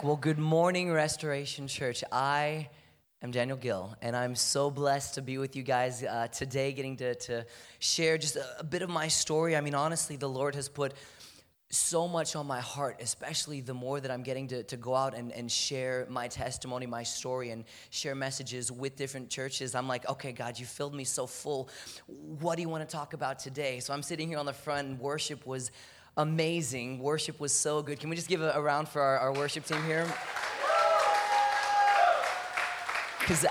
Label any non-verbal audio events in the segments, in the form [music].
Well, good morning, Restoration Church. I am Daniel Gil, and I'm so blessed to be with you guys uh, today, getting to, to share just a, a bit of my story. I mean, honestly, the Lord has put so much on my heart, especially the more that I'm getting to, to go out and, and share my testimony, my story, and share messages with different churches. I'm like, okay, God, you filled me so full. What do you want to talk about today? So I'm sitting here on the front, worship was amazing. Worship was so good. Can we just give a, a round for our, our worship team here? Because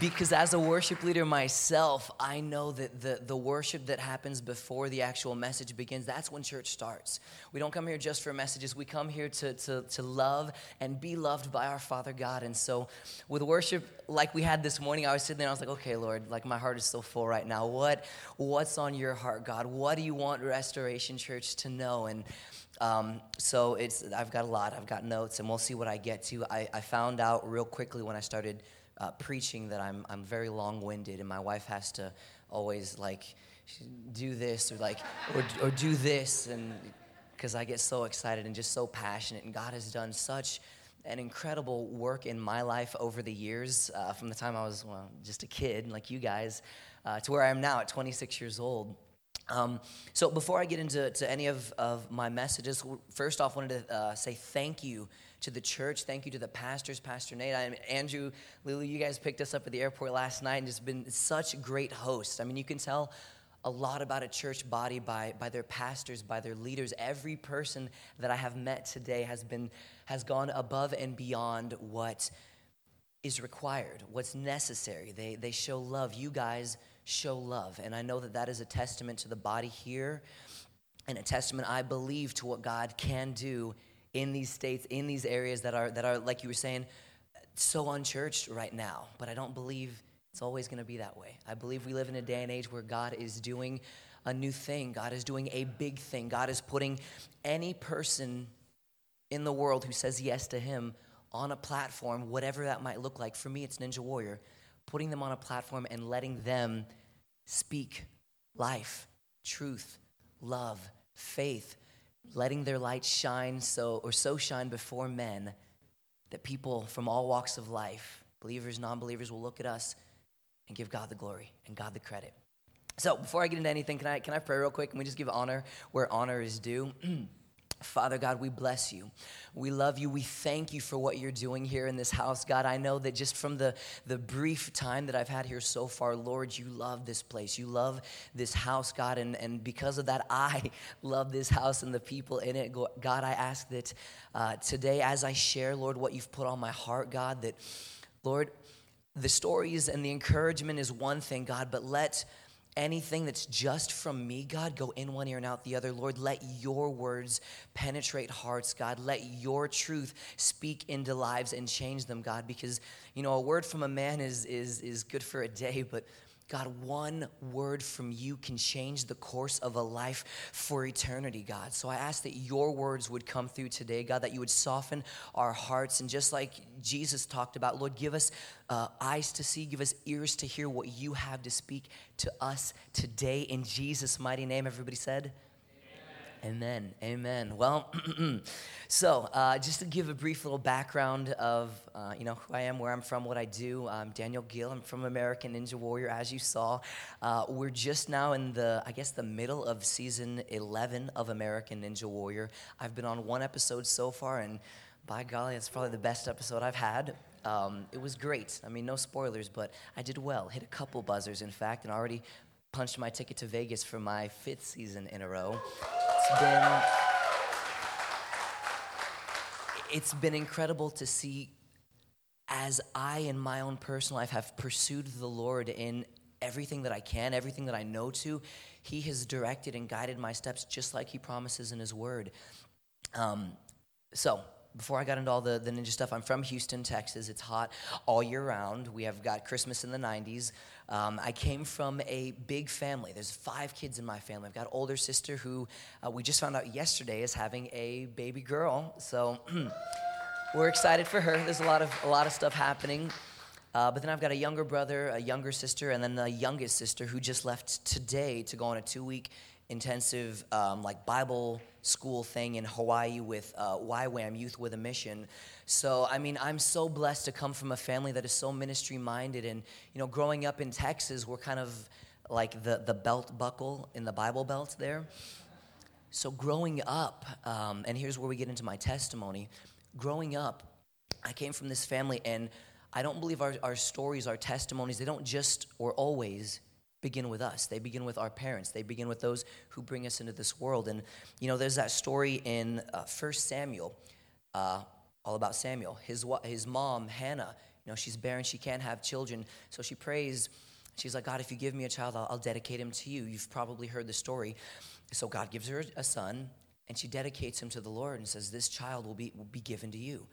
because as a worship leader myself, I know that the, the worship that happens before the actual message begins, that's when church starts. We don't come here just for messages. We come here to, to, to love and be loved by our Father God. And so with worship like we had this morning, I was sitting there, I was like, okay, Lord, like my heart is so full right now. What, what's on your heart, God? What do you want Restoration Church to know? And um, so it's, I've got a lot. I've got notes, and we'll see what I get to. I, I found out real quickly when I started – uh, preaching that I'm, I'm very long winded, and my wife has to always like do this or like or, or do this, and because I get so excited and just so passionate, and God has done such an incredible work in my life over the years, uh, from the time I was well, just a kid, like you guys, uh, to where I am now at 26 years old. Um, so before I get into to any of, of my messages, first off, wanted to uh, say thank you to the church. Thank you to the pastors, Pastor Nate. I'm Andrew, Lulu. you guys picked us up at the airport last night and just been such great hosts. I mean, you can tell a lot about a church body by, by their pastors, by their leaders. Every person that I have met today has been has gone above and beyond what is required, what's necessary. They, they show love. You guys show love. And I know that that is a testament to the body here and a testament, I believe, to what God can do in these states, in these areas that are, that are like you were saying, so unchurched right now. But I don't believe it's always going to be that way. I believe we live in a day and age where God is doing a new thing, God is doing a big thing. God is putting any person in the world who says yes to Him on a platform, whatever that might look like. For me, it's Ninja Warrior. Putting them on a platform and letting them speak life, truth, love, faith, letting their light shine so or so shine before men that people from all walks of life, believers, non-believers, will look at us and give God the glory and God the credit. So before I get into anything, can I can I pray real quick and we just give honor where honor is due? [clears throat] Father God, we bless you. We love you. We thank you for what you're doing here in this house. God, I know that just from the, the brief time that I've had here so far, Lord, you love this place. You love this house, God. And, and because of that, [laughs] I love this house and the people in it. God, I ask that uh, today, as I share, Lord, what you've put on my heart, God, that, Lord, the stories and the encouragement is one thing, God, but let anything that's just from me, God, go in one ear and out the other. Lord, let your words penetrate hearts, God. Let your truth speak into lives and change them, God, because, you know, a word from a man is, is, is good for a day, but God, one word from you can change the course of a life for eternity, God. So I ask that your words would come through today, God, that you would soften our hearts. And just like Jesus talked about, Lord, give us uh, eyes to see, give us ears to hear what you have to speak to us today. In Jesus' mighty name, everybody said, Amen. Amen. Well, [clears throat] so uh, just to give a brief little background of uh, you know who I am, where I'm from, what I do. I'm Daniel Gil. I'm from American Ninja Warrior, as you saw. Uh, we're just now in the I guess the middle of season 11 of American Ninja Warrior. I've been on one episode so far, and by golly, it's probably the best episode I've had. Um, it was great. I mean, no spoilers, but I did well. Hit a couple buzzers, in fact, and already punched my ticket to Vegas for my fifth season in a row. It's been it's been incredible to see as I in my own personal life have pursued the Lord in everything that I can, everything that I know to, He has directed and guided my steps just like He promises in His Word. Um, so, before I got into all the, the ninja stuff, I'm from Houston, Texas. It's hot all year round. We have got Christmas in the 90s. Um, I came from a big family. There's five kids in my family. I've got an older sister who uh, we just found out yesterday is having a baby girl. So [clears throat] we're excited for her. There's a lot of a lot of stuff happening. Uh, but then I've got a younger brother, a younger sister, and then the youngest sister who just left today to go on a two-week intensive um, like Bible school thing in Hawaii with uh, YWAM Youth with a Mission. So I mean, I'm so blessed to come from a family that is so ministry minded. And you know, growing up in Texas, we're kind of like the the belt buckle in the Bible belt there. So growing up, um, and here's where we get into my testimony. Growing up, I came from this family, and I don't believe our, our stories, our testimonies, they don't just or always begin with us. They begin with our parents. They begin with those who bring us into this world. And, you know, there's that story in uh, 1 Samuel, uh, all about Samuel. His, his mom, Hannah, you know, she's barren, she can't have children. So she prays, she's like, God, if you give me a child, I'll, I'll dedicate him to you. You've probably heard the story. So God gives her a son, and she dedicates him to the Lord and says, This child will be, will be given to you.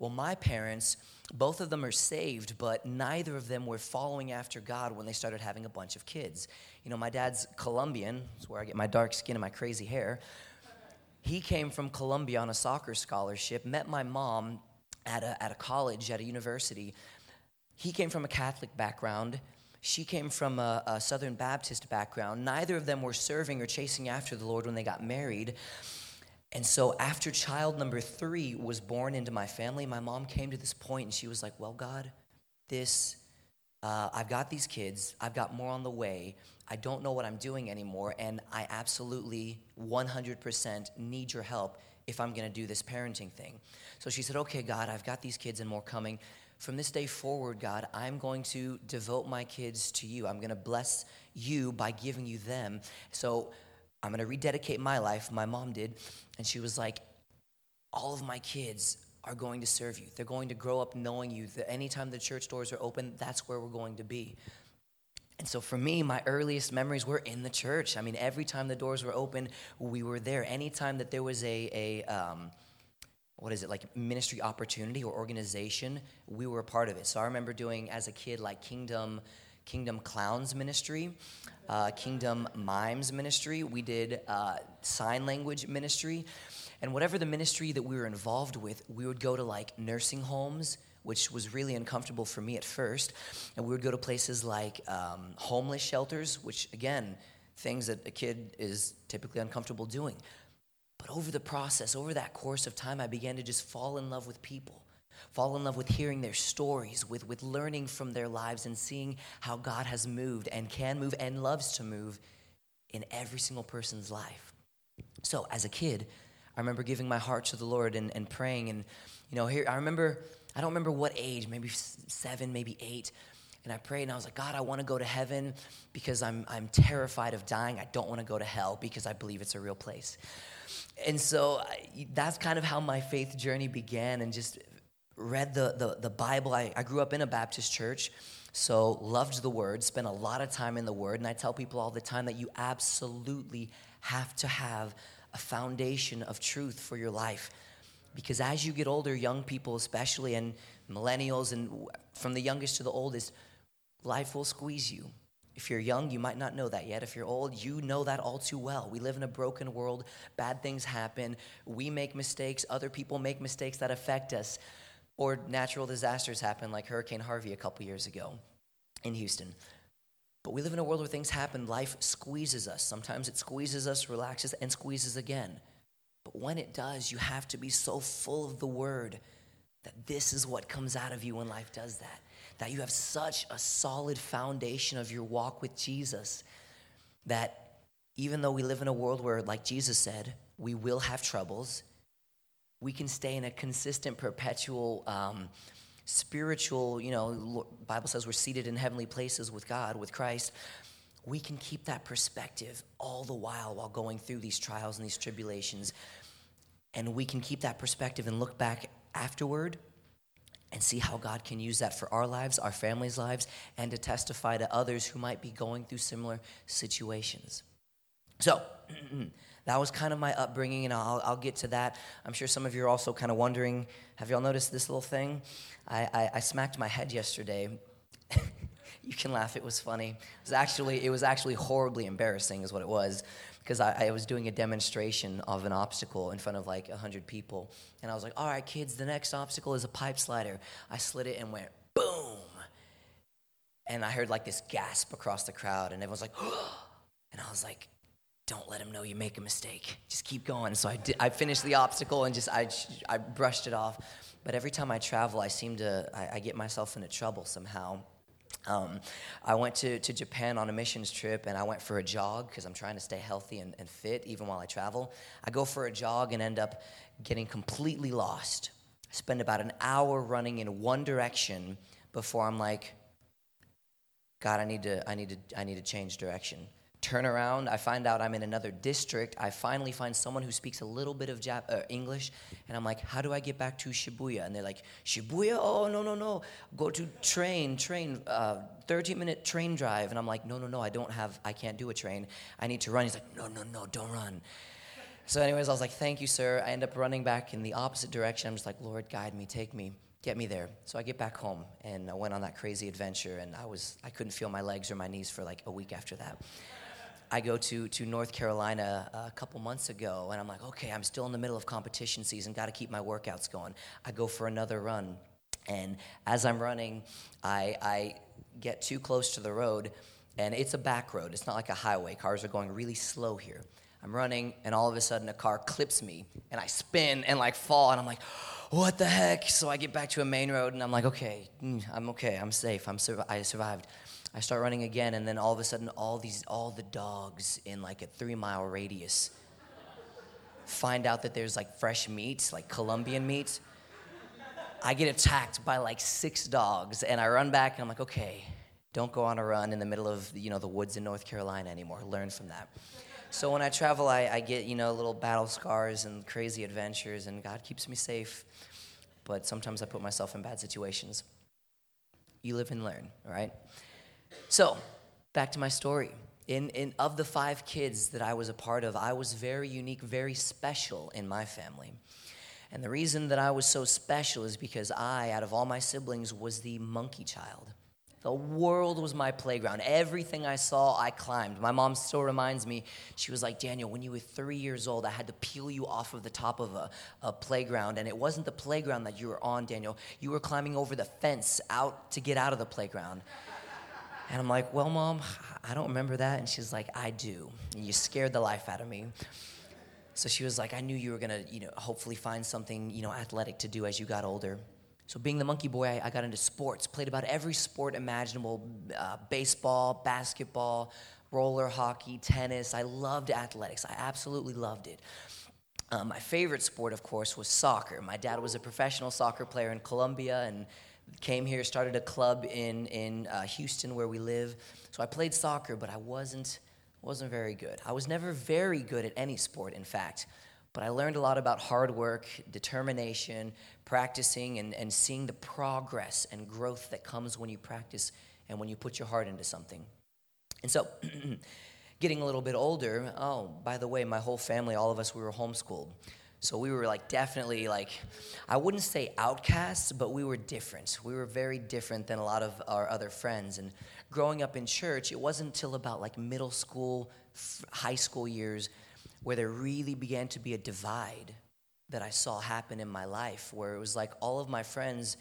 Well, my parents, both of them are saved, but neither of them were following after God when they started having a bunch of kids. You know, my dad's Colombian, that's where I get my dark skin and my crazy hair. He came from Colombia on a soccer scholarship, met my mom at a, at a college, at a university. He came from a Catholic background. She came from a, a Southern Baptist background. Neither of them were serving or chasing after the Lord when they got married. And so, after child number three was born into my family, my mom came to this point and she was like, Well, God, this, uh, I've got these kids, I've got more on the way. I don't know what I'm doing anymore, and I absolutely 100% need your help if I'm gonna do this parenting thing. So she said, Okay, God, I've got these kids and more coming. From this day forward, God, I'm going to devote my kids to you. I'm gonna bless you by giving you them. So, I'm going to rededicate my life. My mom did. And she was like, All of my kids are going to serve you. They're going to grow up knowing you. That anytime the church doors are open, that's where we're going to be. And so for me, my earliest memories were in the church. I mean, every time the doors were open, we were there. Anytime that there was a, a um, what is it, like ministry opportunity or organization, we were a part of it. So I remember doing as a kid like Kingdom Kingdom Clowns Ministry, uh, Kingdom Mimes Ministry. We did uh, sign language ministry. And whatever the ministry that we were involved with, we would go to like nursing homes, which was really uncomfortable for me at first. And we would go to places like um, homeless shelters, which again, things that a kid is typically uncomfortable doing. But over the process, over that course of time, I began to just fall in love with people fall in love with hearing their stories, with, with learning from their lives and seeing how God has moved and can move and loves to move in every single person's life. So as a kid, I remember giving my heart to the Lord and, and praying. And, you know, here, I remember, I don't remember what age, maybe seven, maybe eight. And I prayed and I was like, God, I want to go to heaven because I'm, I'm terrified of dying. I don't want to go to hell because I believe it's a real place. And so I, that's kind of how my faith journey began and just read the, the, the Bible. I, I grew up in a Baptist church, so loved the Word, spent a lot of time in the Word. And I tell people all the time that you absolutely have to have a foundation of truth for your life. Because as you get older, young people especially, and millennials, and from the youngest to the oldest, life will squeeze you. If you're young, you might not know that yet. If you're old, you know that all too well. We live in a broken world. Bad things happen. We make mistakes. Other people make mistakes that affect us or natural disasters happen like Hurricane Harvey a couple years ago in Houston. But we live in a world where things happen. Life squeezes us. Sometimes it squeezes us, relaxes, and squeezes again. But when it does, you have to be so full of the word that this is what comes out of you when life does that. That you have such a solid foundation of your walk with Jesus that even though we live in a world where, like Jesus said, we will have troubles, we can stay in a consistent, perpetual, um, spiritual, you know, Bible says we're seated in heavenly places with God, with Christ. We can keep that perspective all the while while going through these trials and these tribulations. And we can keep that perspective and look back afterward and see how God can use that for our lives, our families' lives, and to testify to others who might be going through similar situations. So, [clears throat] that was kind of my upbringing, and I'll, I'll get to that. I'm sure some of you are also kind of wondering have y'all noticed this little thing? I, I, I smacked my head yesterday. [laughs] you can laugh, it was funny. It was actually, it was actually horribly embarrassing, is what it was, because I, I was doing a demonstration of an obstacle in front of like 100 people. And I was like, all right, kids, the next obstacle is a pipe slider. I slid it and went boom. And I heard like this gasp across the crowd, and everyone's like, [gasps] and I was like, don't let him know you make a mistake. Just keep going. So I, did, I finished the obstacle and just I, I brushed it off. But every time I travel, I seem to, I, I get myself into trouble somehow. Um, I went to, to Japan on a missions trip and I went for a jog because I'm trying to stay healthy and, and fit even while I travel. I go for a jog and end up getting completely lost. I spend about an hour running in one direction before I'm like, God, I need to, I need to, I need to change direction turn around i find out i'm in another district i finally find someone who speaks a little bit of Jap- uh, english and i'm like how do i get back to shibuya? And they're like shibuya? Oh no no no. Go to train train uh, 30 minute train drive. And i'm like no no no. I don't have i can't do a train. I need to run. He's like no no no. Don't run. So anyways i was like thank you sir. I end up running back in the opposite direction. I'm just like lord guide me take me get me there. So i get back home and i went on that crazy adventure and i was i couldn't feel my legs or my knees for like a week after that I go to, to North Carolina a couple months ago, and I'm like, okay, I'm still in the middle of competition season, got to keep my workouts going. I go for another run, and as I'm running, I, I get too close to the road, and it's a back road. It's not like a highway. Cars are going really slow here. I'm running, and all of a sudden, a car clips me, and I spin and like fall, and I'm like, what the heck? So I get back to a main road, and I'm like, okay, mm, I'm okay, I'm safe, I'm sur- I survived. I start running again, and then all of a sudden, all these, all the dogs in like a three mile radius find out that there's like fresh meat, like Colombian meat. I get attacked by like six dogs, and I run back, and I'm like, okay, don't go on a run in the middle of you know the woods in North Carolina anymore. Learn from that. So when I travel, I, I get you know little battle scars and crazy adventures, and God keeps me safe. But sometimes I put myself in bad situations. You live and learn, all right? So, back to my story. In, in, of the five kids that I was a part of, I was very unique, very special in my family. And the reason that I was so special is because I, out of all my siblings, was the monkey child. The world was my playground. Everything I saw, I climbed. My mom still reminds me, she was like, Daniel, when you were three years old, I had to peel you off of the top of a, a playground. And it wasn't the playground that you were on, Daniel. You were climbing over the fence out to get out of the playground. And I'm like, well, mom, I don't remember that. And she's like, I do. And you scared the life out of me. So she was like, I knew you were gonna, you know, hopefully find something, you know, athletic to do as you got older. So being the monkey boy, I, I got into sports, played about every sport imaginable, uh, baseball, basketball, roller hockey, tennis. I loved athletics. I absolutely loved it. Um, my favorite sport, of course, was soccer. My dad was a professional soccer player in Colombia, and came here, started a club in, in uh, Houston where we live. So I played soccer, but I wasn't, wasn't very good. I was never very good at any sport, in fact. But I learned a lot about hard work, determination, practicing, and, and seeing the progress and growth that comes when you practice and when you put your heart into something. And so, [clears throat] getting a little bit older, oh, by the way, my whole family, all of us, we were homeschooled. So we were like definitely like, I wouldn't say outcasts, but we were different. We were very different than a lot of our other friends. And growing up in church, it wasn't until about like middle school, f- high school years where there really began to be a divide that I saw happen in my life, where it was like all of my friends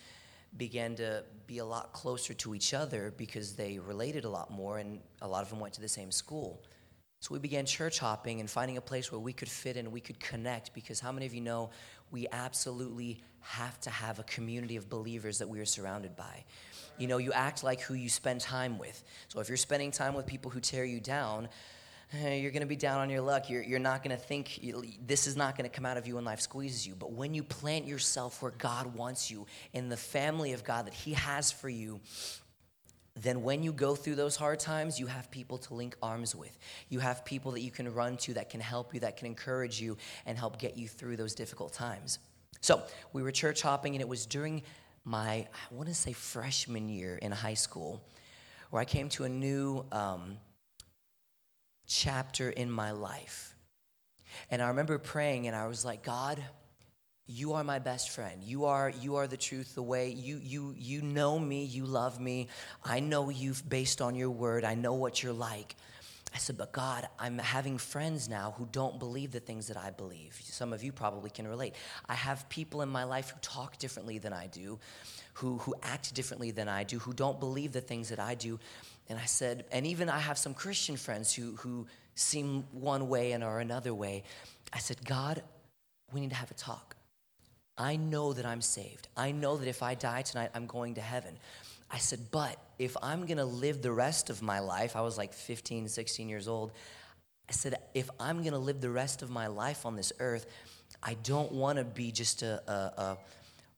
began to be a lot closer to each other because they related a lot more and a lot of them went to the same school. So we began church hopping and finding a place where we could fit in, we could connect, because how many of you know we absolutely have to have a community of believers that we are surrounded by? You know, you act like who you spend time with. So if you're spending time with people who tear you down, eh, you're going to be down on your luck. You're, you're not going to think, this is not going to come out of you when life squeezes you. But when you plant yourself where God wants you, in the family of God that He has for you, then when you go through those hard times, you have people to link arms with. You have people that you can run to that can help you, that can encourage you, and help get you through those difficult times. So we were church hopping, and it was during my, I want to say, freshman year in high school, where I came to a new um, chapter in my life. And I remember praying, and I was like, God, you are my best friend you are you are the truth the way you you you know me you love me i know you based on your word i know what you're like I said, But God, I'm having friends now who don't believe the things that I believe. Some of you probably can relate. I have people in my life who talk differently than I do, who, who act differently than I do, who don't believe the things that I do. And I said, and even I have some Christian friends who, who seem one way and are another way. I said, God, we need to have a talk. I know that I'm saved. I know that if I die tonight, I'm going to heaven. I said, but if I'm gonna live the rest of my life, I was like 15, 16 years old. I said, if I'm gonna live the rest of my life on this earth, I don't wanna be just a, a, a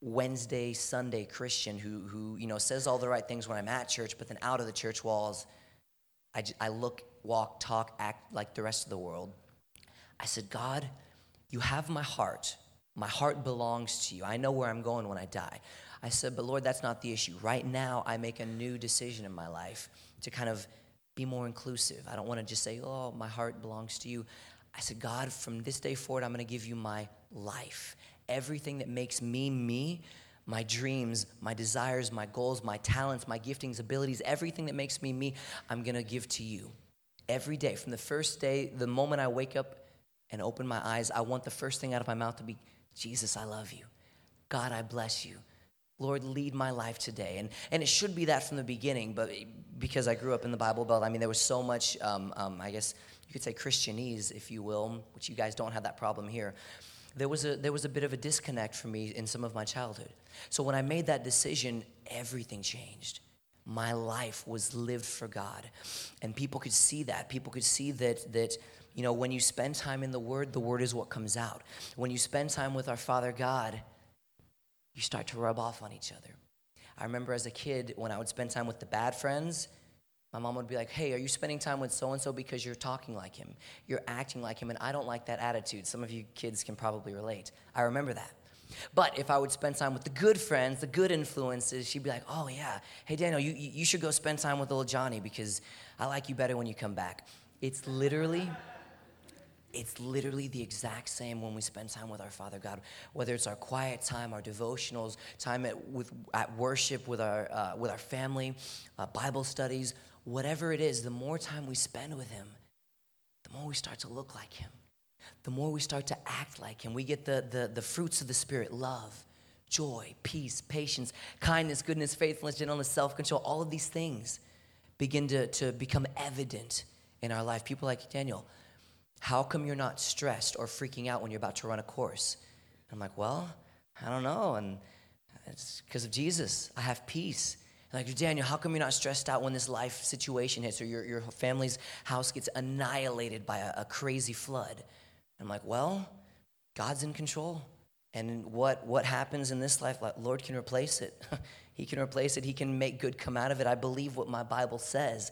Wednesday, Sunday Christian who, who, you know, says all the right things when I'm at church, but then out of the church walls, I, I look, walk, talk, act like the rest of the world. I said, God, you have my heart. My heart belongs to you. I know where I'm going when I die. I said, But Lord, that's not the issue. Right now, I make a new decision in my life to kind of be more inclusive. I don't want to just say, Oh, my heart belongs to you. I said, God, from this day forward, I'm going to give you my life. Everything that makes me me, my dreams, my desires, my goals, my talents, my giftings, abilities, everything that makes me me, I'm going to give to you. Every day, from the first day, the moment I wake up and open my eyes, I want the first thing out of my mouth to be, Jesus, I love you. God, I bless you. Lord, lead my life today. And, and it should be that from the beginning, but because I grew up in the Bible Belt, I mean, there was so much, um, um, I guess you could say Christianese, if you will, which you guys don't have that problem here. There was, a, there was a bit of a disconnect for me in some of my childhood. So when I made that decision, everything changed. My life was lived for God. And people could see that. People could see that, that you know, when you spend time in the Word, the Word is what comes out. When you spend time with our Father God, you start to rub off on each other. I remember as a kid when I would spend time with the bad friends, my mom would be like, Hey, are you spending time with so and so because you're talking like him? You're acting like him, and I don't like that attitude. Some of you kids can probably relate. I remember that. But if I would spend time with the good friends, the good influences, she'd be like, Oh, yeah. Hey, Daniel, you, you should go spend time with little Johnny because I like you better when you come back. It's literally it's literally the exact same when we spend time with our Father God, whether it's our quiet time, our devotionals, time at, with, at worship with our, uh, with our family, uh, Bible studies, whatever it is, the more time we spend with Him, the more we start to look like Him, the more we start to act like Him. We get the, the, the fruits of the Spirit love, joy, peace, patience, kindness, goodness, faithfulness, gentleness, self control. All of these things begin to, to become evident in our life. People like Daniel how come you're not stressed or freaking out when you're about to run a course? I'm like, Well, I don't know. And it's because of Jesus. I have peace. like, Daniel, how come you're not stressed out when this life situation hits or your, your family's house gets annihilated by a, a crazy flood? I'm like, Well, God's in control. And what, what happens in this life, Lord can replace it. [laughs] he can replace it. He can make good come out of it. I believe what my Bible says.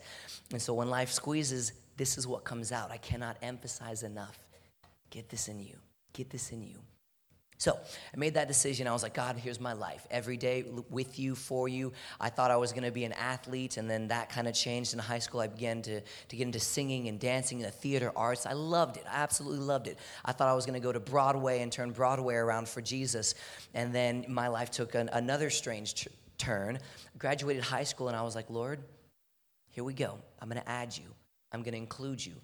And so when life squeezes, this is what comes out. I cannot emphasize enough. Get this in you. Get this in you. So I made that decision. I was like, God, here's my life. Every day with you, for you. I thought I was going to be an athlete, and then that kind of changed in high school. I began to, to get into singing and dancing and the theater arts. I loved it. I absolutely loved it. I thought I was going to go to Broadway and turn Broadway around for Jesus. And then my life took an, another strange turn. Graduated high school, and I was like, Lord, here we go. I'm going to add you. I'm going to include you.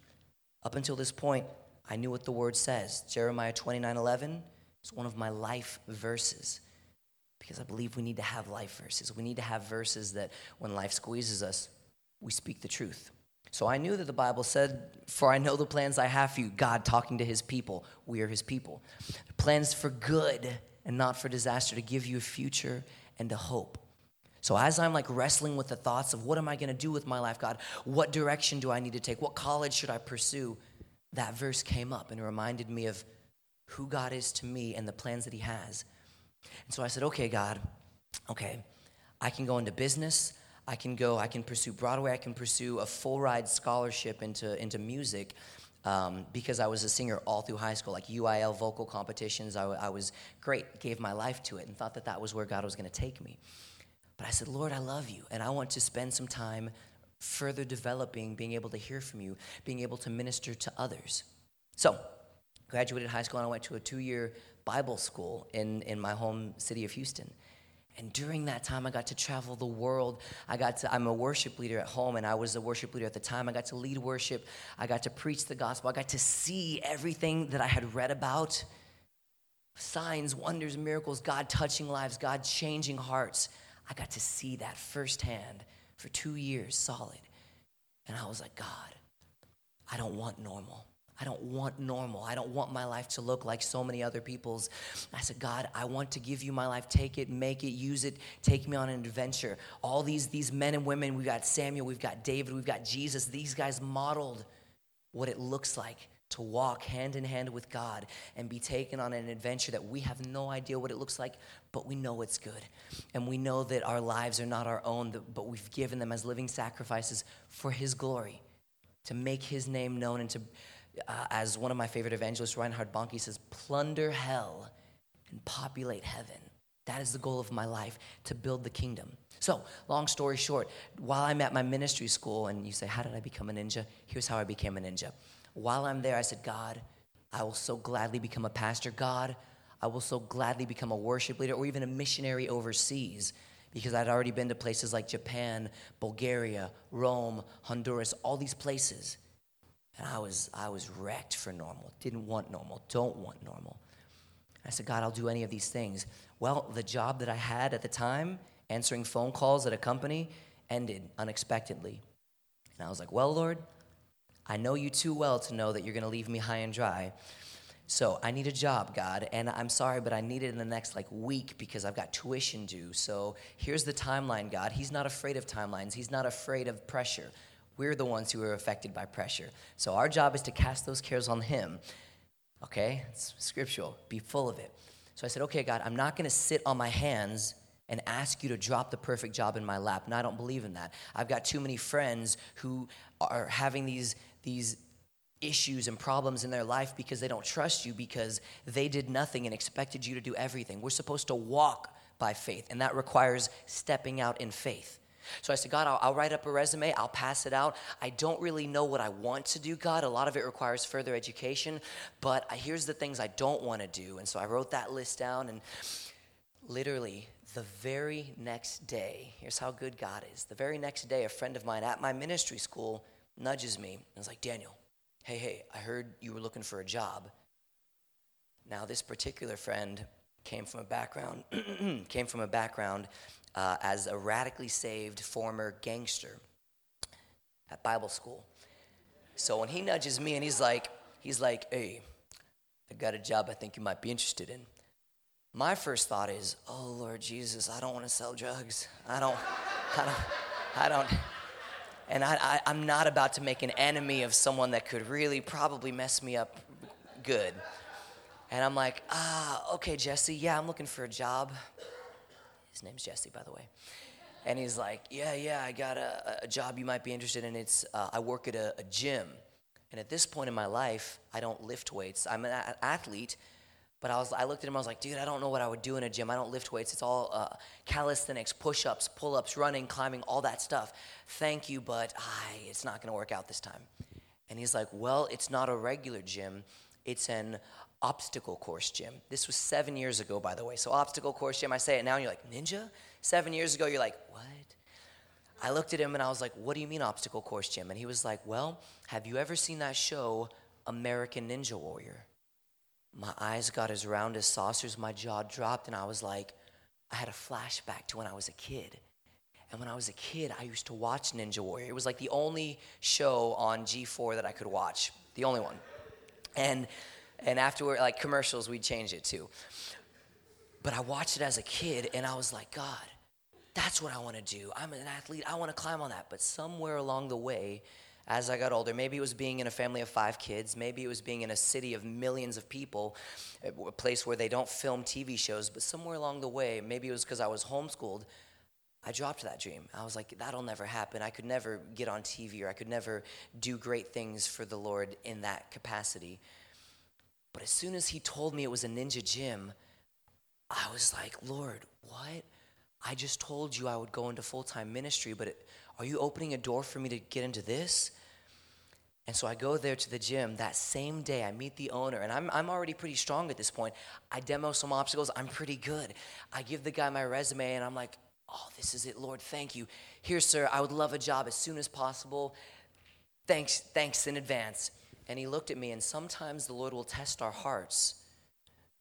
Up until this point, I knew what the word says. Jeremiah 29 11 is one of my life verses because I believe we need to have life verses. We need to have verses that when life squeezes us, we speak the truth. So I knew that the Bible said, For I know the plans I have for you, God talking to his people. We are his people. Plans for good and not for disaster, to give you a future and a hope. So as I'm like wrestling with the thoughts of what am I going to do with my life, God? What direction do I need to take? What college should I pursue? That verse came up and reminded me of who God is to me and the plans that He has. And so I said, okay, God, okay, I can go into business. I can go, I can pursue Broadway. I can pursue a full ride scholarship into, into music. Um, because I was a singer all through high school, like UIL vocal competitions. I, I was great, gave my life to it, and thought that that was where God was going to take me. But I said, Lord, I love you, and I want to spend some time further developing, being able to hear from you, being able to minister to others. So, graduated high school, and I went to a two year Bible school in, in my home city of Houston. And during that time, I got to travel the world. I got to, I'm a worship leader at home, and I was a worship leader at the time. I got to lead worship. I got to preach the gospel. I got to see everything that I had read about signs, wonders, miracles, God touching lives, God changing hearts. I got to see that firsthand for two years solid. And I was like, God, I don't want normal. I don't want normal. I don't want my life to look like so many other people's. I said, God, I want to give you my life. Take it, make it, use it, take me on an adventure. All these, these men and women, we've got Samuel, we've got David, we've got Jesus. These guys modeled what it looks like to walk hand in hand with God and be taken on an adventure that we have no idea what it looks like, but we know it's good. And we know that our lives are not our own, but we've given them as living sacrifices for His glory, to make His name known and to uh, as one of my favorite evangelists, Reinhard Bonnke, says, plunder hell and populate heaven. That is the goal of my life, to build the kingdom. So, long story short, while I'm at my ministry school, and you say, How did I become a ninja? Here's how I became a ninja. While I'm there, I said, God, I will so gladly become a pastor. God, I will so gladly become a worship leader or even a missionary overseas because I'd already been to places like Japan, Bulgaria, Rome, Honduras, all these places. And I was, I was wrecked for normal. Didn't want normal. Don't want normal. I said, God, I'll do any of these things. Well, the job that I had at the time, answering phone calls at a company, ended unexpectedly. And I was like, Well, Lord, I know you too well to know that you're going to leave me high and dry. So I need a job, God, and I'm sorry, but I need it in the next like week because I've got tuition due. So here's the timeline, God. He's not afraid of timelines. He's not afraid of pressure. We're the ones who are affected by pressure. So our job is to cast those cares on Him. Okay? It's scriptural. Be full of it. So I said, okay, God, I'm not going to sit on my hands and ask you to drop the perfect job in my lap. And I don't believe in that. I've got too many friends who are having these, these issues and problems in their life because they don't trust you because they did nothing and expected you to do everything. We're supposed to walk by faith, and that requires stepping out in faith. So I said, God, I'll, I'll, write up a resume, I'll pass it out. I don't really know what I want to do, God. A lot of it requires further education, but I, here's the things I don't want to do. And so I wrote that list down, and literally the very next day, here's how good God is. The very next day, a friend of mine at my ministry school nudges me and is like, Daniel, hey, hey, I heard you were looking for a job. Now, this particular friend came from a background, [clears throat] came from a background uh, as a radically saved former gangster at Bible school. So when he nudges me and he's like, he's like, hey, I got a job I think you might be interested in. My first thought is, oh Lord Jesus, I don't want to sell drugs. I don't, I don't, I don't. And I, I, I'm not about to make an enemy of someone that could really probably mess me up good. And I'm like, ah, okay, Jesse, yeah, I'm looking for a job. His name's Jesse, by the way. And he's like, Yeah, yeah, I got a, a job you might be interested in. It's uh, I work at a, a, gym. And at this point in my life, I don't lift weights. I'm an a- athlete, but I was I looked at him. I was like, Dude, I don't know what I would do in a gym. I don't lift weights. It's all uh, calisthenics, push-ups, pull-ups, running, climbing, all that stuff. Thank you, but I, it's not going to work out this time. And he's like, Well, it's not a regular gym. It's an obstacle course gym. This was seven years ago, by the way. So, obstacle course gym, I say it now, and you're like, Ninja? Seven years ago, you're like, what? I looked at him and I was like, what do you mean, obstacle course gym? And he was like, well, have you ever seen that show, American Ninja Warrior? My eyes got as round as saucers, my jaw dropped, and I was like, I had a flashback to when I was a kid. And when I was a kid, I used to watch Ninja Warrior. It was like the only show on G4 that I could watch, the only one. And and afterward, like commercials, we'd change it too. But I watched it as a kid and I was like, God, that's what I want to do. I'm an athlete. I want to climb on that. But somewhere along the way, as I got older, maybe it was being in a family of five kids, maybe it was being in a city of millions of people, a place where they don't film TV shows, but somewhere along the way, maybe it was because I was homeschooled, I dropped that dream. I was like, that'll never happen. I could never get on TV or I could never do great things for the Lord in that capacity. But as soon as he told me it was a ninja gym, I was like, Lord, what? I just told you I would go into full time ministry, but it, are you opening a door for me to get into this? And so I go there to the gym that same day. I meet the owner, and I'm, I'm already pretty strong at this point. I demo some obstacles. I'm pretty good. I give the guy my resume, and I'm like, oh, this is it, Lord, thank you. Here, sir, I would love a job as soon as possible. Thanks, thanks in advance. And he looked at me, and sometimes the Lord will test our hearts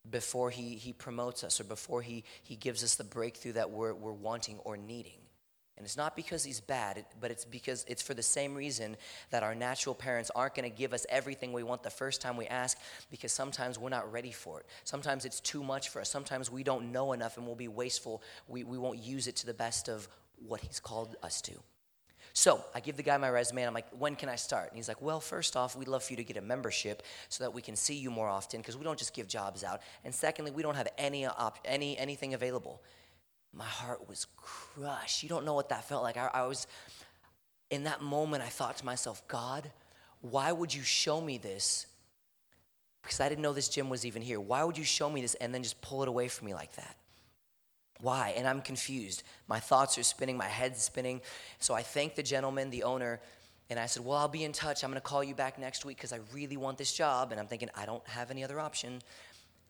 before he, he promotes us or before he, he gives us the breakthrough that we're, we're wanting or needing. And it's not because he's bad, but it's because it's for the same reason that our natural parents aren't going to give us everything we want the first time we ask because sometimes we're not ready for it. Sometimes it's too much for us. Sometimes we don't know enough and we'll be wasteful. We, we won't use it to the best of what he's called us to. So I give the guy my resume and I'm like, when can I start? And he's like, well, first off, we'd love for you to get a membership so that we can see you more often because we don't just give jobs out. And secondly, we don't have any, op- any anything available my heart was crushed. You don't know what that felt like. I, I, was, in that moment, I thought to myself, God, why would you show me this? Because I didn't know this gym was even here. Why would you show me this and then just pull it away from me like that? Why? And I'm confused. My thoughts are spinning, my head's spinning. So I thanked the gentleman, the owner, and I said, Well, I'll be in touch. I'm going to call you back next week because I really want this job. And I'm thinking, I don't have any other option.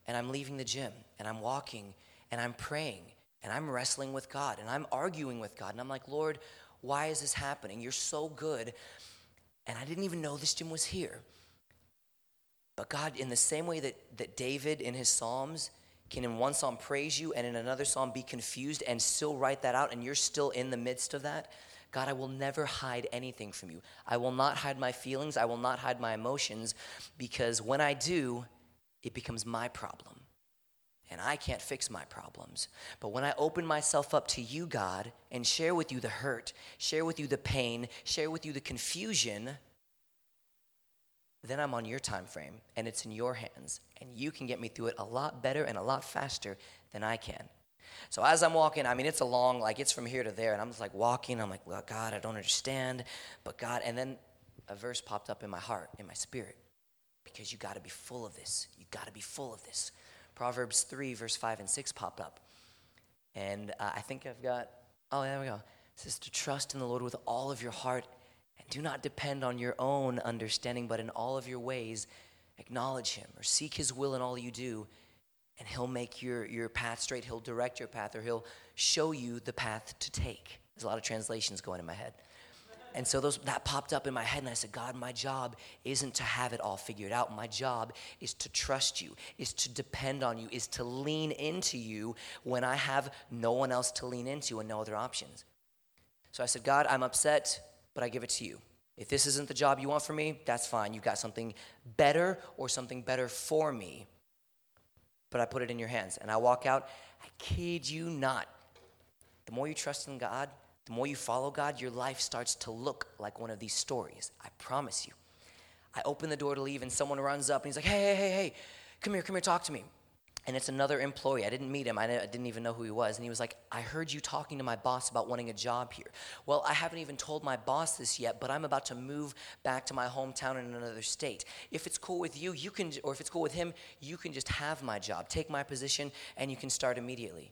And I'm leaving the gym and I'm walking and I'm praying and I'm wrestling with God and I'm arguing with God. And I'm like, Lord, why is this happening? You're so good. And I didn't even know this gym was here. But God, in the same way that, that David in his Psalms can in one psalm praise you and in another psalm be confused and still write that out, and you're still in the midst of that, God, I will never hide anything from you. I will not hide my feelings. I will not hide my emotions because when I do, it becomes my problem and I can't fix my problems. But when I open myself up to you, God, and share with you the hurt, share with you the pain, share with you the confusion, then I'm on your time frame and it's in your hands and you can get me through it a lot better and a lot faster than I can. So as I'm walking, I mean it's a long like it's from here to there and I'm just like walking, I'm like, well, God, I don't understand, but God, and then a verse popped up in my heart, in my spirit. Because you got to be full of this. You got to be full of this. Proverbs 3, verse 5 and 6 popped up. And uh, I think I've got, oh, there we go. It says to trust in the Lord with all of your heart and do not depend on your own understanding, but in all of your ways acknowledge Him or seek His will in all you do, and He'll make your, your path straight. He'll direct your path or He'll show you the path to take. There's a lot of translations going in my head. And so those, that popped up in my head, and I said, God, my job isn't to have it all figured out. My job is to trust you, is to depend on you, is to lean into you when I have no one else to lean into and no other options. So I said, God, I'm upset, but I give it to you. If this isn't the job you want for me, that's fine. You've got something better or something better for me. But I put it in your hands. And I walk out. I kid you not. The more you trust in God, the more you follow God, your life starts to look like one of these stories. I promise you. I open the door to leave, and someone runs up and he's like, hey, hey, hey, hey, come here, come here, talk to me. And it's another employee. I didn't meet him, I didn't even know who he was. And he was like, I heard you talking to my boss about wanting a job here. Well, I haven't even told my boss this yet, but I'm about to move back to my hometown in another state. If it's cool with you, you can, or if it's cool with him, you can just have my job, take my position, and you can start immediately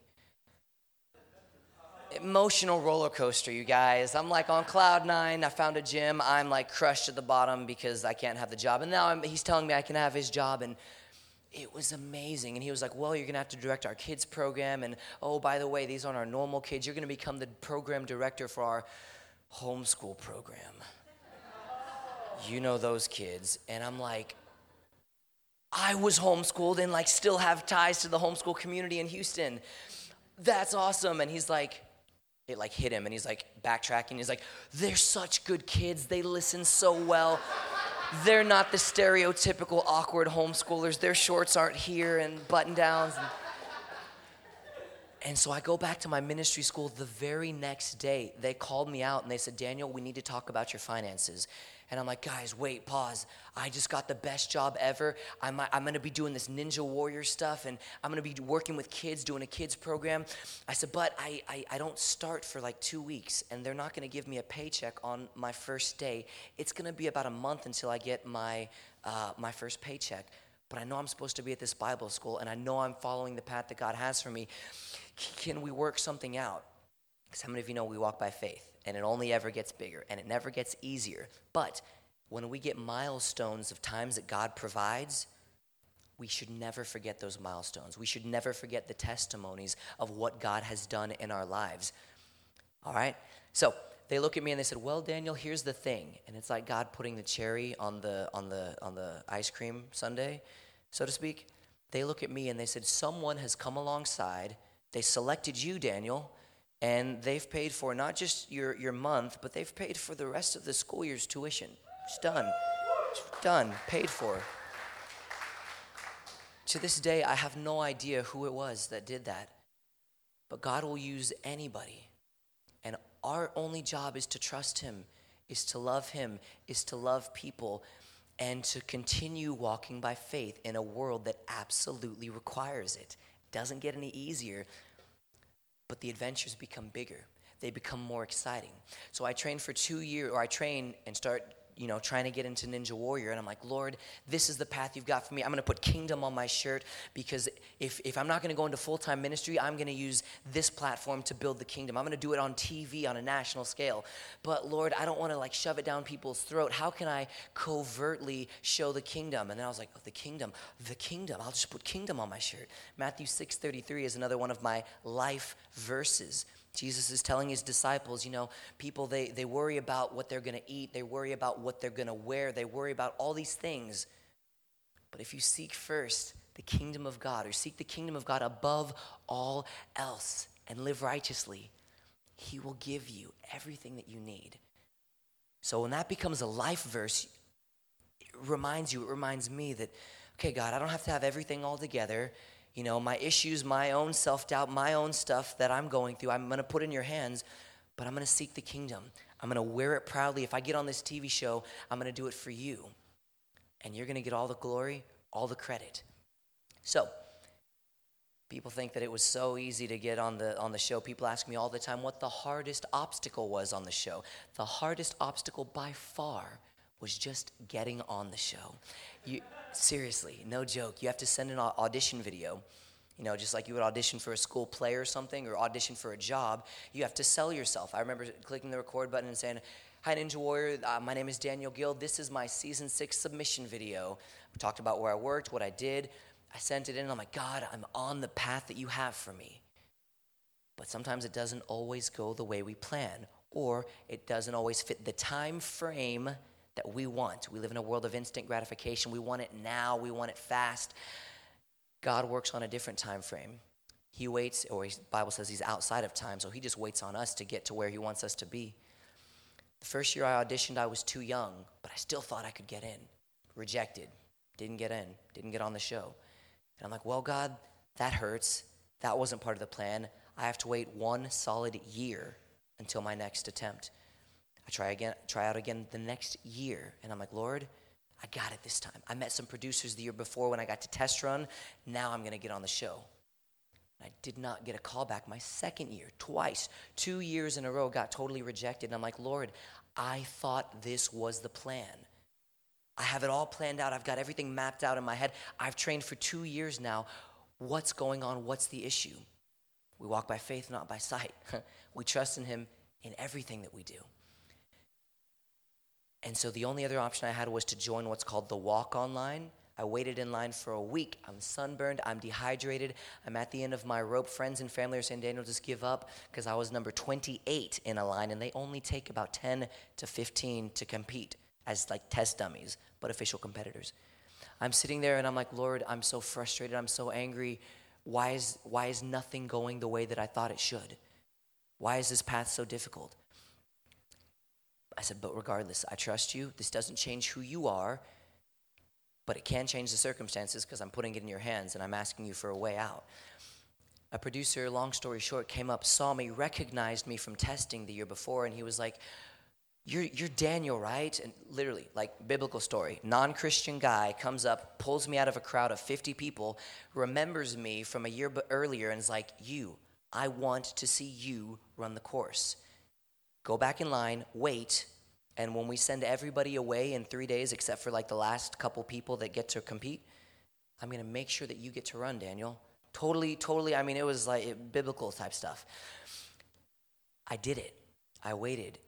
emotional roller coaster, you guys. I'm like on cloud nine. I found a gym. I'm like crushed at the bottom because I can't have the job. And now I'm, he's telling me I can have his job. And it was amazing. And he was like, Well, you're going to have to direct our kids program. And oh, by the way, these aren't our normal kids. You're going to become the program director for our homeschool program. you know those kids. And I'm like, I was homeschooled and like still have ties to the homeschool community in Houston. That's awesome. And he's like, it like hit him and he's like backtracking. He's like, they're such good kids. They listen so well. they're not the stereotypical awkward homeschoolers. Their shorts aren't here and button downs. And, and so I go back to my ministry school the very next day. They called me out and they said, Daniel, we need to talk about your finances. And I'm like, guys, wait, pause. I just got the best job ever. I'm, I'm gonna be doing this Ninja Warrior stuff and I'm gonna be working with kids, doing a kids program. I said, but I, I, I don't start for like two weeks and they're not gonna give me a paycheck on my first day. It's gonna be about a month until I get my, uh, my first paycheck. But I know I'm supposed to be at this Bible school and I know I'm following the path that God has for me. Can we work something out? Because how many of you know we walk by faith? And it only ever gets bigger and it never gets easier. But when we get milestones of times that God provides, we should never forget those milestones. We should never forget the testimonies of what God has done in our lives. All right? So they look at me and they said, "Well, Daniel, here's the thing." And it's like God putting the cherry on the on the on the ice cream sundae, so to speak. They look at me and they said, "Someone has come alongside. They selected you, Daniel, and they've paid for not just your your month, but they've paid for the rest of the school year's tuition. It's done. It's done. Paid for." To this day, I have no idea who it was that did that. But God will use anybody. And our only job is to trust Him, is to love Him, is to love people, and to continue walking by faith in a world that absolutely requires it. Doesn't get any easier, but the adventures become bigger. They become more exciting. So I train for two years, or I train and start you know, trying to get into Ninja Warrior. And I'm like, Lord, this is the path you've got for me. I'm going to put kingdom on my shirt because if, if I'm not going to go into full time ministry, I'm going to use this platform to build the kingdom. I'm going to do it on TV on a national scale. But Lord, I don't want to like shove it down people's throat. How can I covertly show the kingdom? And then I was like, oh, the kingdom, the kingdom. I'll just put kingdom on my shirt. Matthew 6:33 is another one of my life verses. Jesus is telling his disciples, you know, people, they, they worry about what they're going to eat, they worry about what they're going to wear, they worry about all these things. But if you seek first the kingdom of God, or seek the kingdom of God above all else, and live righteously, he will give you everything that you need. So when that becomes a life verse, it reminds you, it reminds me that, okay, God, I don't have to have everything all together you know, my issues, my own self doubt, my own stuff that I'm going through, I'm going to put in your hands, but I'm going to seek the kingdom. I'm going to wear it proudly. If I get on this TV show, I'm going to do it for you. And you're going to get all the glory, all the credit. So, people think that it was so easy to get on the on the show. People ask me all the time what the hardest obstacle was on the show. The hardest obstacle by far was just getting on the show. You, seriously, no joke. You have to send an audition video. You know, just like you would audition for a school play or something, or audition for a job, you have to sell yourself. I remember clicking the record button and saying, Hi, Ninja Warrior. Uh, my name is Daniel Gil. This is my season six submission video. We talked about where I worked, what I did. I sent it in, and I'm like, God, I'm on the path that you have for me. But sometimes it doesn't always go the way we plan, or it doesn't always fit the time frame that we want. We live in a world of instant gratification. We want it now, we want it fast. God works on a different time frame. He waits, or the Bible says he's outside of time, so he just waits on us to get to where he wants us to be. The first year I auditioned, I was too young, but I still thought I could get in. Rejected. Didn't get in. Didn't get on the show. And I'm like, well, God, that hurts. That wasn't part of the plan. I have to wait one solid year until my next attempt. I try again, try out again the next year, and I'm like, Lord, I got it this time. I met some producers the year before when I got to test run. Now I'm to get on the show. I did not get a call back my second year, twice, two years in a row, got totally rejected. And I'm like, Lord, I thought this was the plan. I have it all planned out. I've got everything mapped out in my head. I've trained for two years now. What's going on? What's the issue? We walk by faith, not by sight. [laughs] we trust in Him in everything that we do. And so the only other option I had was to join what's called the walk-on line. I waited in line for a week. I'm sunburned. I'm dehydrated. I'm at the end of my rope. Friends and family are saying, Daniel, just give up because I was number 28 in a line, and they only take about 10 to 15 to compete as like test dummies, but official competitors. I'm sitting there and I'm like, Lord, I'm so frustrated. I'm so angry. Why is, why is nothing going the way that I thought it should? Why is this path so difficult? I said, But regardless, I trust you. This doesn't change who you are, but it can change the circumstances because I'm putting it in your hands and I'm asking you for a way out. A producer, long story short, came up, saw me, recognized me from testing the year before, and he was like, you're, you're Daniel, right? And literally, like biblical story, non Christian guy comes up, pulls me out of a crowd of 50 people, remembers me from a year earlier, and is like, You, I want to see you run the course. Go back in line, wait, and when we send everybody away in three days, except for like the last couple people that get to compete, I'm gonna make sure that you get to run, Daniel. Totally, totally. I mean, it was like biblical type stuff. I did it. I waited.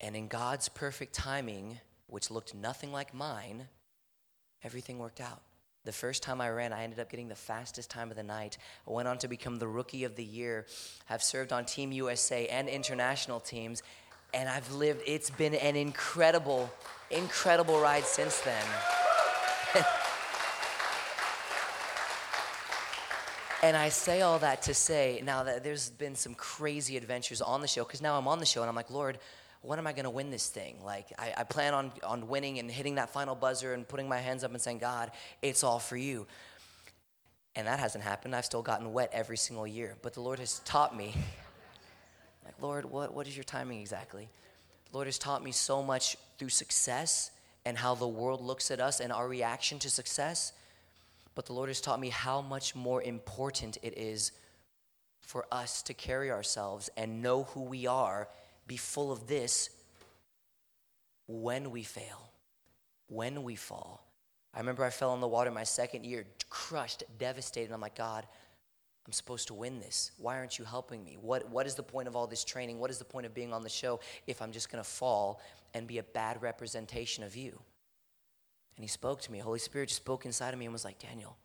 And in God's perfect timing, which looked nothing like mine, everything worked out. The first time I ran, I ended up getting the fastest time of the night. I went on to become the rookie of the year. I've served on Team USA and international teams, and I've lived, it's been an incredible, incredible ride since then. [laughs] and I say all that to say now that there's been some crazy adventures on the show, because now I'm on the show and I'm like, Lord, when am I going to win this thing? Like, I, I, plan on, on winning and hitting that final buzzer and putting my hands up and saying, God, it's all for you. And that hasn't happened. I've still gotten wet every single year. But the Lord has taught me, like, Lord, what, what is your timing exactly? The Lord has taught me so much through success and how the world looks at us and our reaction to success. But the Lord has taught me how much more important it is for us to carry ourselves and know who we are be full of this when we fail, when we fall. I remember I fell in the water my second year, crushed, devastated. I'm like, God, I'm supposed to win this. Why aren't you helping me? What, what is the point of all this training? What is the point of being on the show if I'm just going to fall and be a bad representation of you? And he spoke to me. Holy Spirit just spoke inside of me and was like, Daniel,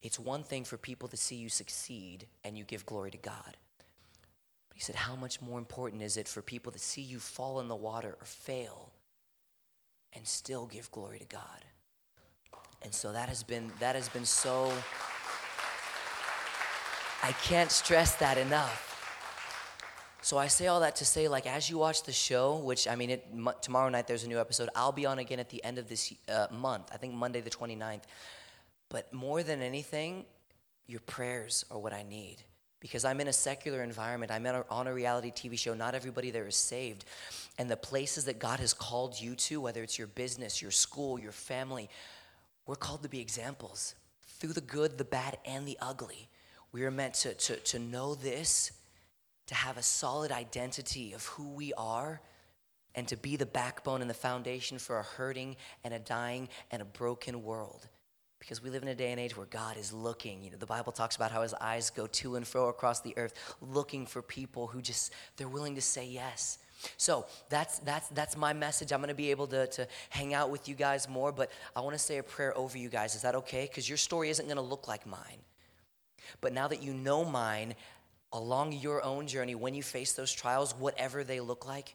it's one thing for people to see you succeed and you give glory to God. He said, How much more important is it for people to see you fall in the water or fail and still give glory to God? And so that has been that has been so I can't stress that enough. So I say all that to say, like, as you watch the show, which I mean, it, m- tomorrow night there's a new episode. I'll be on again at the end of this uh, month. I think Monday the 29th. But more than anything, your prayers are what I need because I'm in a secular environment. I'm on a reality TV show. Not everybody there is saved. And the places that God has called you to, whether it's your business, your school, your family, we're called to be examples through the good, the bad, and the ugly. We are meant to, to, to know this, to have a solid identity of who we are, and to be the backbone and the foundation for a hurting and a dying and a broken world because we live in a day and age where God is looking. You know, the Bible talks about how his eyes go to and fro across the earth, looking for people who just they're willing to say yes. So that's that's that's my message. I'm gonna be able to, to hang out with you guys more, but I want to say a prayer over you guys. Is that okay? Because your story isn't gonna look like mine. But now that you know mine, along your own journey, when you face those trials, whatever they look like,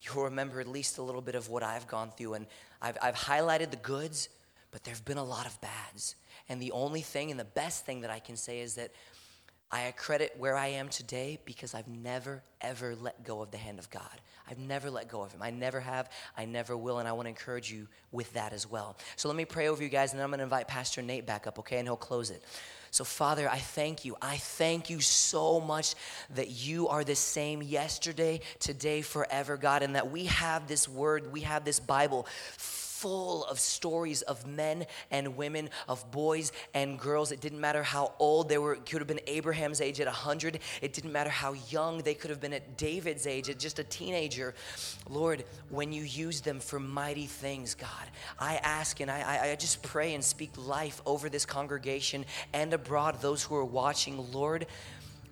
you'll remember at least a little bit of what I've gone through. And I've, I've highlighted the goods, but there have been a lot of bads. And the only thing and the best thing that I can say is that I accredit where I am today because I've never, ever let go of the hand of God. I've never let go of Him. I never have, I never will, and I want to encourage you with that as well. So let me pray over you guys, and then I'm going to invite Pastor Nate back up, okay? And he'll close it. So, Father, I thank you. I thank you so much that you are the same yesterday, today, forever, God, and that we have this word, we have this Bible full of stories of men and women, of boys and girls. It didn't matter how old they were. It could have been Abraham's age at 100. It didn't matter how young they could have been at David's age, at just a teenager. Lord, when you use them for mighty things, God, I ask and I, I just pray and speak life over this congregation and abroad, those who are watching. Lord,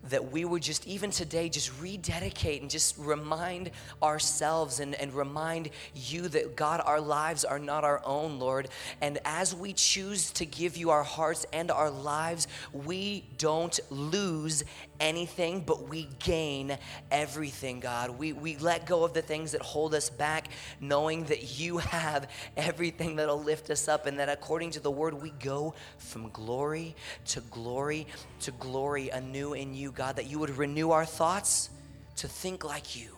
that we would just, even today, just rededicate and just remind ourselves and, and remind you that God, our lives are not our own, Lord. And as we choose to give you our hearts and our lives, we don't lose anything, but we gain everything, God. We, we let go of the things that hold us back, knowing that you [laughs] have everything that'll lift us up, and that according to the word, we go from glory to glory to glory anew in you, God, that you would renew our thoughts to think like you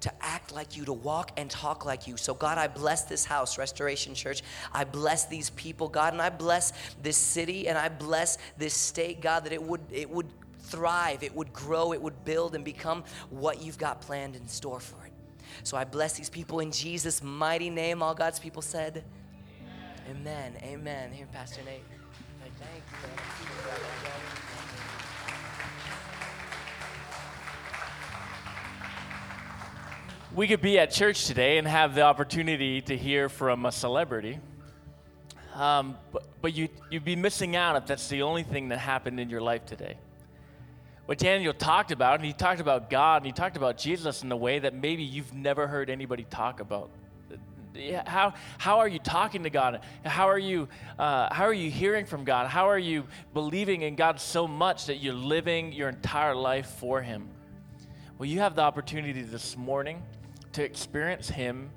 to act like you, to walk and talk like you. So, God, I bless this house, Restoration Church. I bless these people, God, and I bless this city and I bless this state, God, that it would it would thrive, it would grow, it would build and become what you've got planned in store for it. So I bless these people in Jesus' mighty name. All God's people said, Amen. Amen. Amen. Here, Pastor Nate. Thank you. We could be at church today and have the opportunity to hear from a celebrity. Um, but but you, you'd be missing out if that's the only thing that happened in your life today what Daniel talked about, and he talked about God, and he talked about Jesus in a way that maybe you've never heard anybody talk about. how, how are you talking to God? How are you, uh, how are you hearing from God? How are you believing in God so much that you're living your entire life for Him? Well, you have the opportunity this morning to experience Him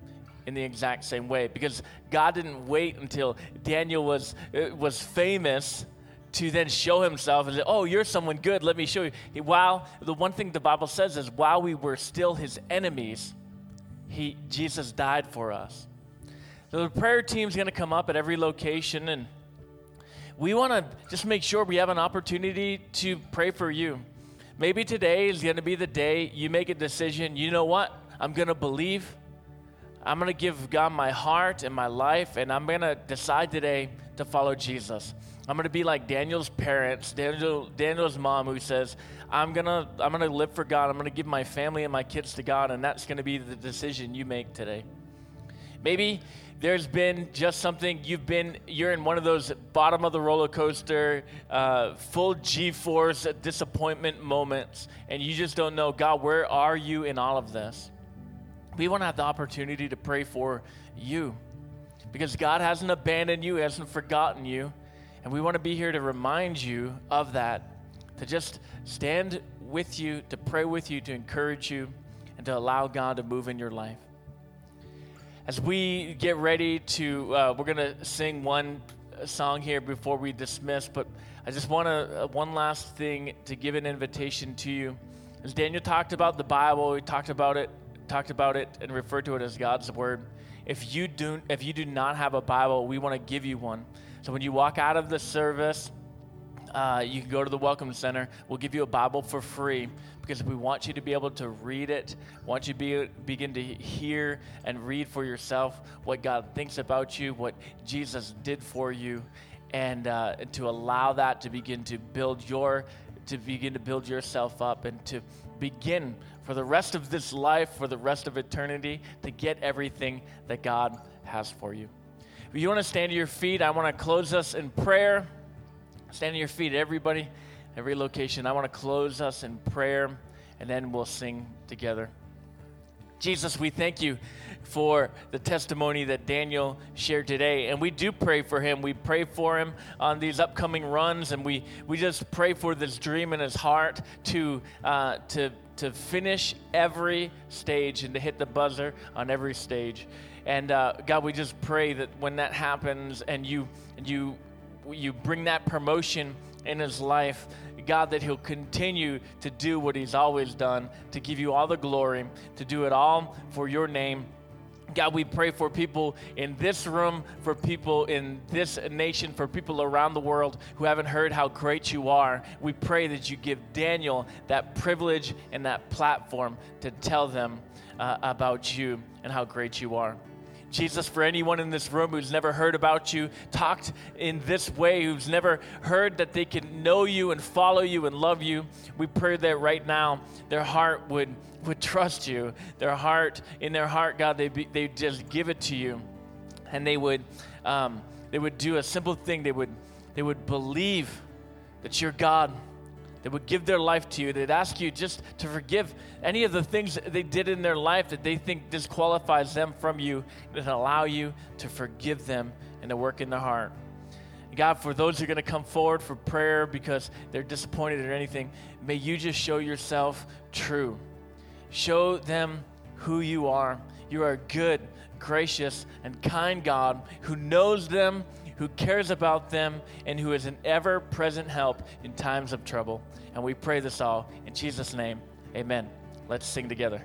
in the exact same way because God didn't wait until Daniel was, uh, was famous to then show himself and say, Oh, you're someone good, let me show you. While the one thing the Bible says is, while we were still his enemies, he, Jesus died for us. So the prayer team's going to come up at every location, and we want to just make sure we have an opportunity to pray for you. Maybe today is going to be the day you make a decision. You know what? I'm going to believe. I'm going to give God my heart and my life, and I'm going to decide today to follow Jesus. I'm going to be like Daniel's parents, Daniel, Daniel's mom, who says, I'm going to I'm going to live for God. I'm going to give my family and my kids to God, and that's going to be the decision you make today. Maybe there's been just something you've been you're in one of those bottom of the roller coaster uh, full g-force disappointment moments and you just don't know god where are you in all of this we want to have the opportunity to pray for you because god hasn't abandoned you hasn't forgotten you and we want to be here to remind you of that to just stand with you to pray with you to encourage you and to allow god to move in your life as we get ready to, uh, we're going to sing one song here before we dismiss, but I just want to, uh, one last thing to give an invitation to you. As Daniel talked about the Bible, we talked about it, talked about it, and referred to it as God's Word. If you do, if you do not have a Bible, we want to give you one. So when you walk out of the service, uh, you can go to the Welcome Center. We'll give you a Bible for free because we want you to be able to read it, want you to be, begin to hear and read for yourself what God thinks about you, what Jesus did for you, and, uh, and to allow that to begin to build your to begin to build yourself up and to begin for the rest of this life, for the rest of eternity, to get everything that God has for you. You want to stand to your feet, I want to close us in prayer. Stand on your feet, everybody, every location. I want to close us in prayer, and then we'll sing together. Jesus, we thank you for the testimony that Daniel shared today. And we do pray for him. We pray for him on these upcoming runs, and we, we just pray for this dream in his heart to, uh, to, to finish every stage and to hit the buzzer on every stage. And uh, God, we just pray that when that happens and you, you you bring that promotion in his life, God, that he'll continue to do what he's always done, to give you all the glory, to do it all for your name. God, we pray for people in this room, for people in this nation, for people around the world who haven't heard how great you are. We pray that you give Daniel that privilege and that platform to tell them uh, about you and how great you are. Jesus, for anyone in this room who's never heard about you, talked in this way, who's never heard that they can know you and follow you and love you, we pray that right now their heart would, would trust you. Their heart, in their heart, God, they they just give it to you, and they would um, they would do a simple thing. They would they would believe that you're God that would give their life to you. They'd ask you just to forgive any of the things they did in their life that they think disqualifies them from you and allow you to forgive them and to work in their heart. God, for those who are going to come forward for prayer because they're disappointed or anything, may you just show yourself true. Show them who you are. You are a good, gracious, and kind God who knows them who cares about them, and who is an ever present help in times of trouble. And we pray this all in Jesus' name. Amen. Let's sing together.